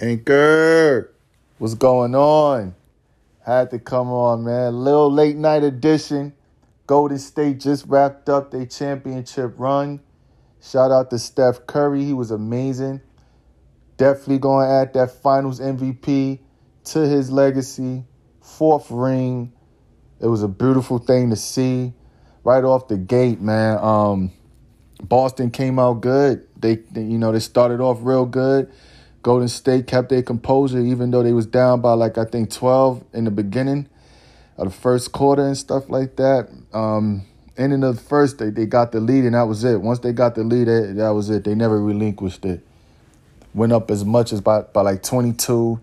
Anchor, what's going on? Had to come on, man. Little late night edition. Golden State just wrapped up their championship run. Shout out to Steph Curry. He was amazing. Definitely going to add that finals MVP to his legacy. Fourth ring. It was a beautiful thing to see right off the gate, man. Um, Boston came out good. They, they, you know, they started off real good. Golden State kept their composure even though they was down by like I think 12 in the beginning of the first quarter and stuff like that. Um, ending of the first, they, they got the lead and that was it. Once they got the lead, that was it. They never relinquished it. Went up as much as by, by like 22.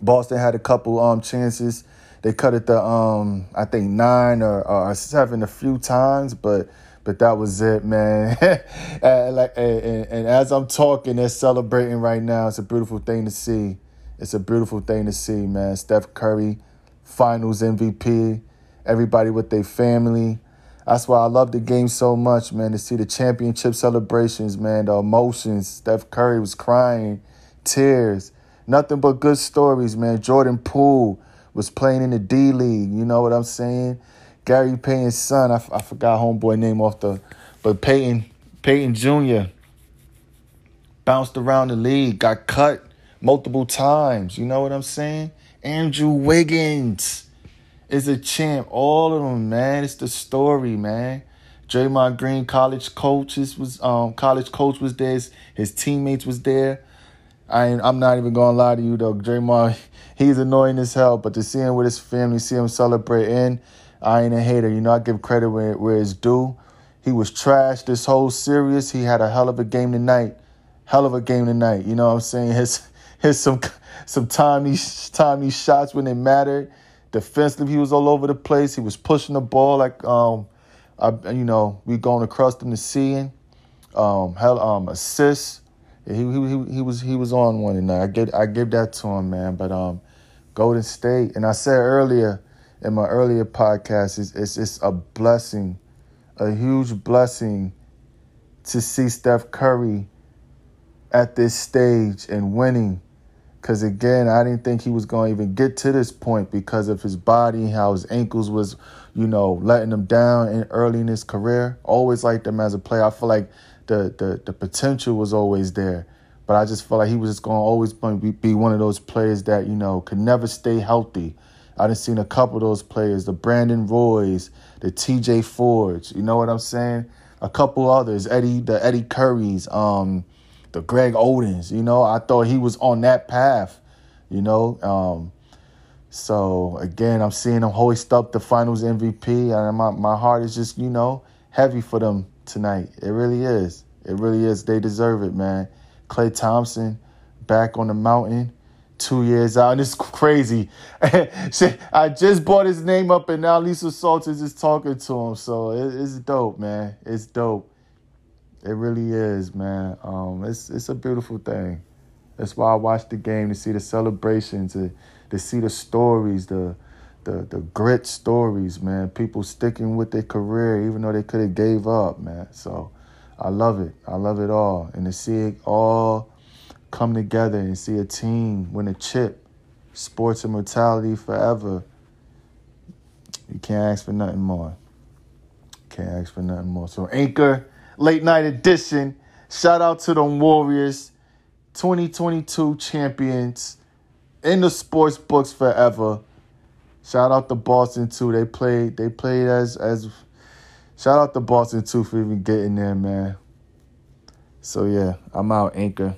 Boston had a couple um chances. They cut it to um I think nine or, or seven a few times, but but that was it, man. and, like, and, and, as I'm talking, they're celebrating right now. It's a beautiful thing to see. It's a beautiful thing to see, man. Steph Curry, Finals MVP. Everybody with their family. That's why I love the game so much, man. To see the championship celebrations, man. The emotions. Steph Curry was crying, tears. Nothing but good stories, man. Jordan Poole was playing in the D League. You know what I'm saying? Gary Payton's son. I, forgot homeboy name off the, but Payton Payton Jr. bounced around the league, got cut multiple times. You know what I'm saying? Andrew Wiggins is a champ. All of them, man. It's the story, man. Draymond Green, college coaches was um college coach was there. His, teammates was there. I I'm not even gonna lie to you though. Draymond, he's annoying as hell, but to see him with his family, see him celebrating I ain't a hater. You know, I give credit where, where it's due. He was trash this whole series. He had a hell of a game tonight. Hell of a game tonight. You know what I'm saying? His his some some timely timely shots when it mattered. Defensively, he was all over the place. He was pushing the ball like um, I, you know, we going accustomed to seeing. Um, hell, um, assists. he, he he he was he was on one tonight. I get I give that to him, man. But um, Golden State, and I said earlier in my earlier podcast, it's, it's, it's a blessing, a huge blessing to see Steph Curry at this stage and winning. Because again, I didn't think he was going to even get to this point because of his body, how his ankles was, you know, letting him down in, early in his career. Always liked him as a player. I feel like the the, the potential was always there. But I just felt like he was just going to always be one of those players that, you know, could never stay healthy. I done seen a couple of those players, the Brandon Roys, the TJ Fords, you know what I'm saying? A couple others, Eddie, the Eddie Currys, um, the Greg Odens, you know, I thought he was on that path, you know. Um, so again, I'm seeing him hoist up the finals MVP, and my, my heart is just, you know, heavy for them tonight. It really is. It really is. They deserve it, man. Klay Thompson back on the mountain two years out. And it's crazy. I just brought his name up, and now Lisa Salters is talking to him. So it's dope, man. It's dope. It really is, man. Um, it's it's a beautiful thing. That's why I watch the game to see the celebrations, to to see the stories, the the the grit stories, man. People sticking with their career even though they could have gave up, man. So I love it. I love it all, and to see it all come together and see a team win a chip, sports immortality forever. You can't ask for nothing more. Can't ask for nothing more. So Anchor, late night edition. Shout out to the Warriors, 2022 champions in the sports books forever. Shout out to Boston too. They played. They played as as. Shout out to Boston too for even getting there, man. So yeah, I'm out, Anchor.